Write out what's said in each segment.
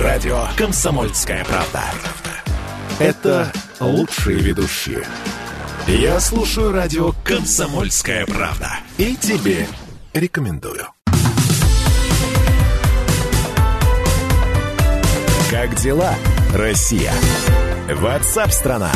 радио «Комсомольская правда». Это лучшие ведущие. Я слушаю радио «Комсомольская правда». И тебе рекомендую. Как дела, Россия? Ватсап-страна!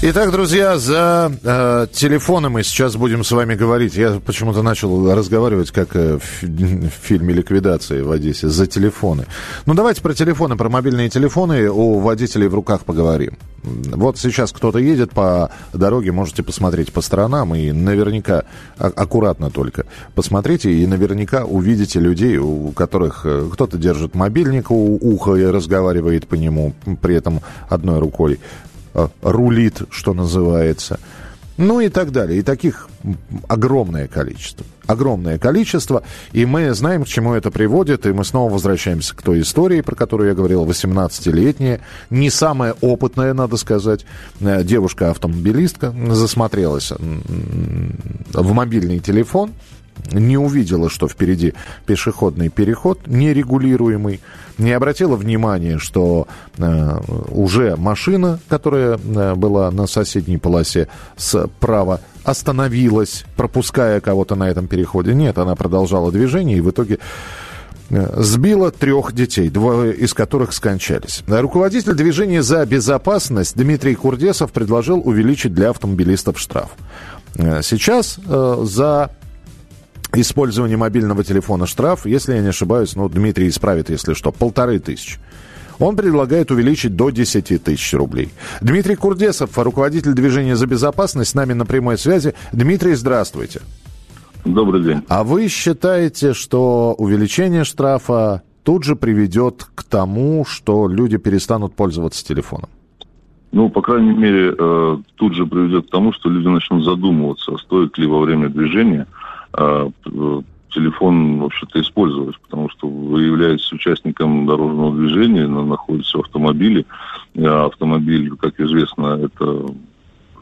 Итак, друзья, за э, телефоны мы сейчас будем с вами говорить. Я почему-то начал разговаривать, как э, в, в фильме «Ликвидация» в Одессе, за телефоны. Ну, давайте про телефоны, про мобильные телефоны у водителей в руках поговорим. Вот сейчас кто-то едет по дороге, можете посмотреть по сторонам и наверняка, а, аккуратно только, посмотрите и наверняка увидите людей, у которых э, кто-то держит мобильник у уха и разговаривает по нему, при этом одной рукой. Э, рулит, что называется. Ну и так далее. И таких огромное количество. Огромное количество. И мы знаем, к чему это приводит. И мы снова возвращаемся к той истории, про которую я говорил, 18-летняя. Не самая опытная, надо сказать. Э, девушка-автомобилистка засмотрелась в мобильный телефон не увидела, что впереди пешеходный переход нерегулируемый, не обратила внимания, что э, уже машина, которая э, была на соседней полосе справа, остановилась, пропуская кого-то на этом переходе. Нет, она продолжала движение и в итоге э, сбила трех детей, двое из которых скончались. Руководитель движения «За безопасность» Дмитрий Курдесов предложил увеличить для автомобилистов штраф. Э, сейчас э, за использование мобильного телефона штраф, если я не ошибаюсь, ну, Дмитрий исправит, если что, полторы тысячи. Он предлагает увеличить до 10 тысяч рублей. Дмитрий Курдесов, руководитель движения «За безопасность», с нами на прямой связи. Дмитрий, здравствуйте. Добрый день. А вы считаете, что увеличение штрафа тут же приведет к тому, что люди перестанут пользоваться телефоном? Ну, по крайней мере, э, тут же приведет к тому, что люди начнут задумываться, стоит ли во время движения – а, телефон, в общем-то, использовать, потому что вы являетесь участником дорожного движения, находитесь в автомобиле. А автомобиль, как известно, это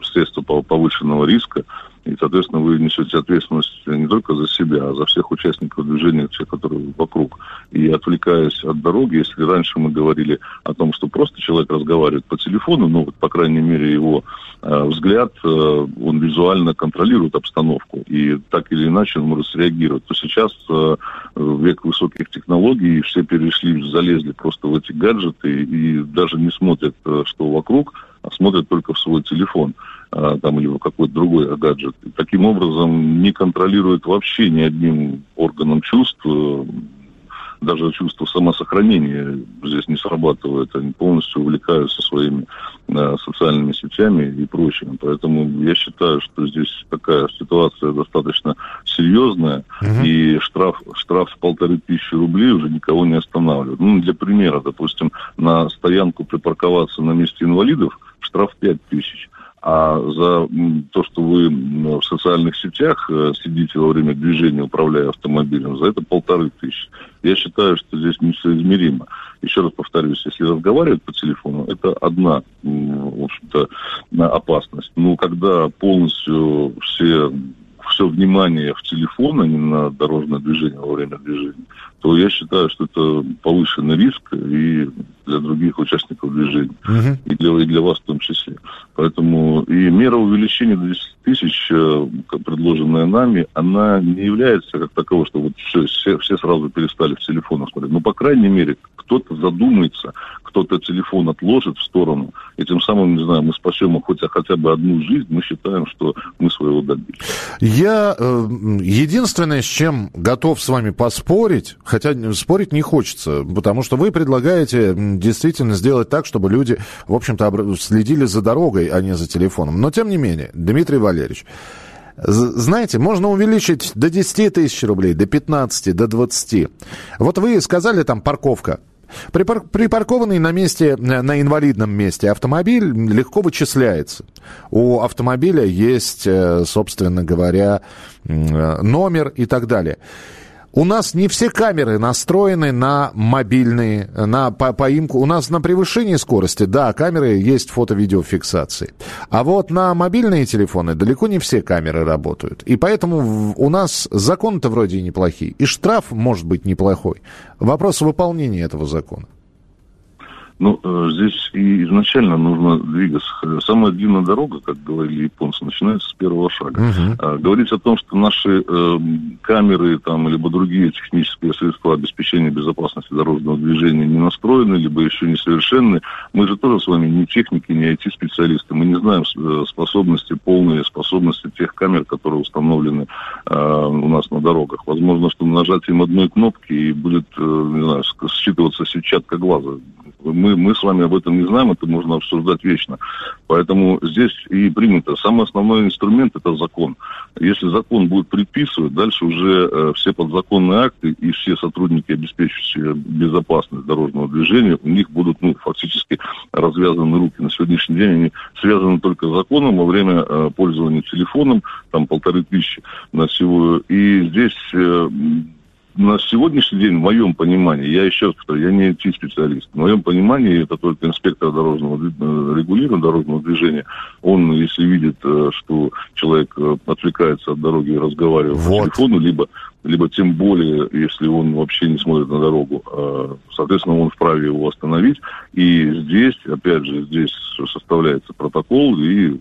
средство повышенного риска, и, соответственно, вы несете ответственность не только за себя, а за всех участников движения, все, которые вокруг. И отвлекаясь от дороги, если раньше мы говорили о том, что просто человек разговаривает по телефону, ну, вот, по крайней мере, его э, взгляд, э, он визуально контролирует обстановку, и так или иначе он может среагировать, то сейчас э, век высоких технологий, все перешли, залезли просто в эти гаджеты и даже не смотрят, э, что вокруг, смотрят только в свой телефон. А, там, или какой-то другой гаджет. И таким образом не контролирует вообще ни одним органом чувств, э, даже чувство самосохранения здесь не срабатывает. Они полностью увлекаются своими э, социальными сетями и прочим. Поэтому я считаю, что здесь такая ситуация достаточно серьезная, угу. и штраф, штраф в полторы тысячи рублей уже никого не останавливает. Ну, для примера, допустим, на стоянку припарковаться на месте инвалидов штраф пять тысяч а за то, что вы в социальных сетях э, сидите во время движения, управляя автомобилем, за это полторы тысячи. Я считаю, что здесь несоизмеримо. Еще раз повторюсь, если разговаривать по телефону, это одна, в общем-то, опасность. Но когда полностью все все внимание в телефон, а не на дорожное движение во время движения, то я считаю, что это повышенный риск и для других участников движения, uh-huh. и, для, и для вас в том числе. Поэтому и мера увеличения до 10 тысяч, э, предложенная нами, она не является как таковой, что вот все, все, все сразу перестали в телефонах смотреть. Но, по крайней мере, кто-то задумается, кто-то телефон отложит в сторону, и тем самым, не знаю, мы спасем хоть, хотя бы одну жизнь, мы считаем, что мы своего добились. Я э, единственное, с чем готов с вами поспорить, хотя спорить не хочется, потому что вы предлагаете действительно сделать так, чтобы люди, в общем-то, следили за дорогой, а не за телефоном. Но, тем не менее, Дмитрий Валерьевич, знаете, можно увеличить до 10 тысяч рублей, до 15, до 20. Вот вы сказали там парковка. Припар припаркованный на месте, на инвалидном месте автомобиль легко вычисляется. У автомобиля есть, э, собственно говоря, номер и так далее. У нас не все камеры настроены на мобильные, на по поимку. У нас на превышении скорости, да, камеры есть фото-видеофиксации. А вот на мобильные телефоны далеко не все камеры работают. И поэтому у нас законы-то вроде и неплохие. И штраф может быть неплохой. Вопрос выполнения этого закона. Ну, э, здесь и изначально нужно двигаться. Самая длинная дорога, как говорили японцы, начинается с первого шага. Uh-huh. Говорить о том, что наши э, камеры там, либо другие технические средства обеспечения безопасности дорожного движения не настроены, либо еще несовершенны, мы же тоже с вами не техники, не IT-специалисты. Мы не знаем э, способности, полные способности тех камер, которые установлены э, у нас на дорогах. Возможно, что нажатием одной кнопки и будет, э, не знаю, считываться сетчатка глаза. Мы, мы с вами об этом не знаем, это можно обсуждать вечно. Поэтому здесь и принято. Самый основной инструмент – это закон. Если закон будет предписывать, дальше уже э, все подзаконные акты и все сотрудники, обеспечивающие безопасность дорожного движения, у них будут ну, фактически развязаны руки. На сегодняшний день они связаны только законом во время э, пользования телефоном, там полторы тысячи на всего. И здесь э, на сегодняшний день, в моем понимании, я еще раз повторю, я не IT-специалист, в моем понимании это только инспектор дорожного э, регулирования дорожного движения. Он, если видит, э, что человек э, отвлекается от дороги и разговаривает вот. по телефону, либо, либо тем более, если он вообще не смотрит на дорогу, соответственно, он вправе его остановить. И здесь, опять же, здесь составляется протокол, и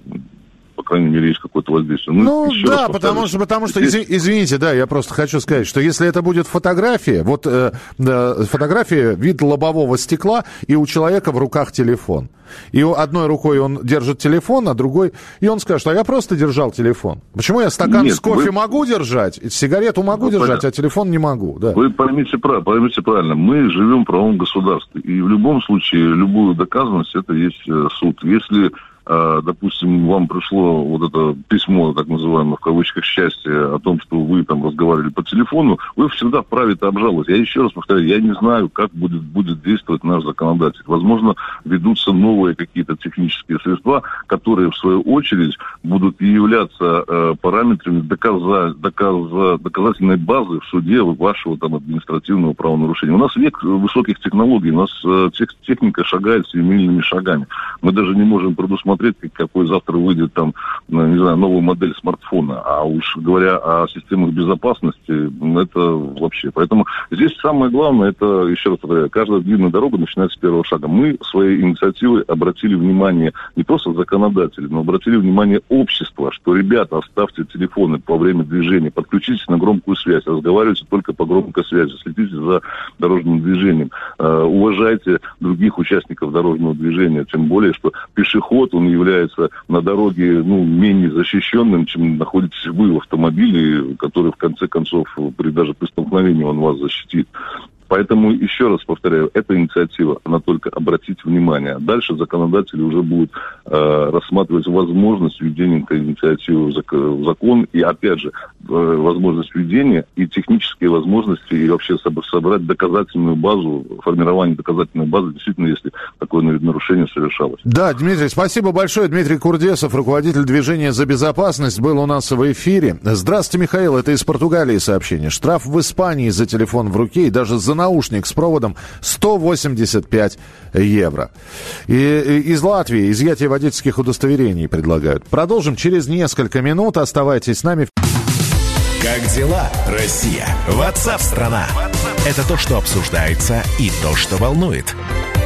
крайней мере, есть какое-то воздействие. Ну, ну да, потому что, потому что, здесь... извините, да, я просто хочу сказать, что если это будет фотография, вот э, э, фотография, вид лобового стекла, и у человека в руках телефон. И одной рукой он держит телефон, а другой... И он скажет, а я просто держал телефон. Почему я стакан Нет, с кофе вы... могу держать, сигарету могу ну, держать, понятно. а телефон не могу? Да. Вы поймите, поймите правильно. Мы живем в правом государстве. И в любом случае, любую доказанность, это есть э, суд. Если допустим, вам пришло вот это письмо, так называемое, в кавычках, счастье о том, что вы там разговаривали по телефону, вы всегда вправе это обжаловать. Я еще раз повторяю, я не знаю, как будет, будет действовать наш законодатель. Возможно, ведутся новые какие-то технические средства, которые, в свою очередь, будут являться э, параметрами доказа, доказа, доказательной базы в суде вашего там административного правонарушения. У нас век высоких технологий, у нас э, тех, техника шагает семимильными шагами. Мы даже не можем предусмотреть смотреть, какой завтра выйдет там, ну, не знаю, новая модель смартфона. А уж говоря о системах безопасности, это вообще. Поэтому здесь самое главное, это, еще раз повторяю, каждая длинная дорога начинается с первого шага. Мы своей инициативой обратили внимание не просто законодателей, но обратили внимание общества, что, ребята, оставьте телефоны по время движения, подключитесь на громкую связь, разговаривайте только по громкой связи, следите за дорожным движением, э, уважайте других участников дорожного движения, тем более, что пешеход, является на дороге ну, менее защищенным, чем находитесь вы в автомобиле, который в конце концов при даже при столкновении он вас защитит. Поэтому, еще раз повторяю, эта инициатива, она только обратить внимание. Дальше законодатели уже будут э, рассматривать возможность введения этой инициативы в закон. И, опять же, э, возможность введения и технические возможности, и вообще собрать доказательную базу, формирование доказательной базы, действительно, если такое нарушение совершалось. Да, Дмитрий, спасибо большое. Дмитрий Курдесов, руководитель движения «За безопасность», был у нас в эфире. Здравствуйте, Михаил, это из Португалии сообщение. Штраф в Испании за телефон в руке и даже за наушник с проводом 185 евро. И, и из Латвии изъятие водительских удостоверений предлагают. Продолжим через несколько минут. Оставайтесь с нами. Как дела, Россия? Ватсап-страна! Это то, что обсуждается и то, что волнует.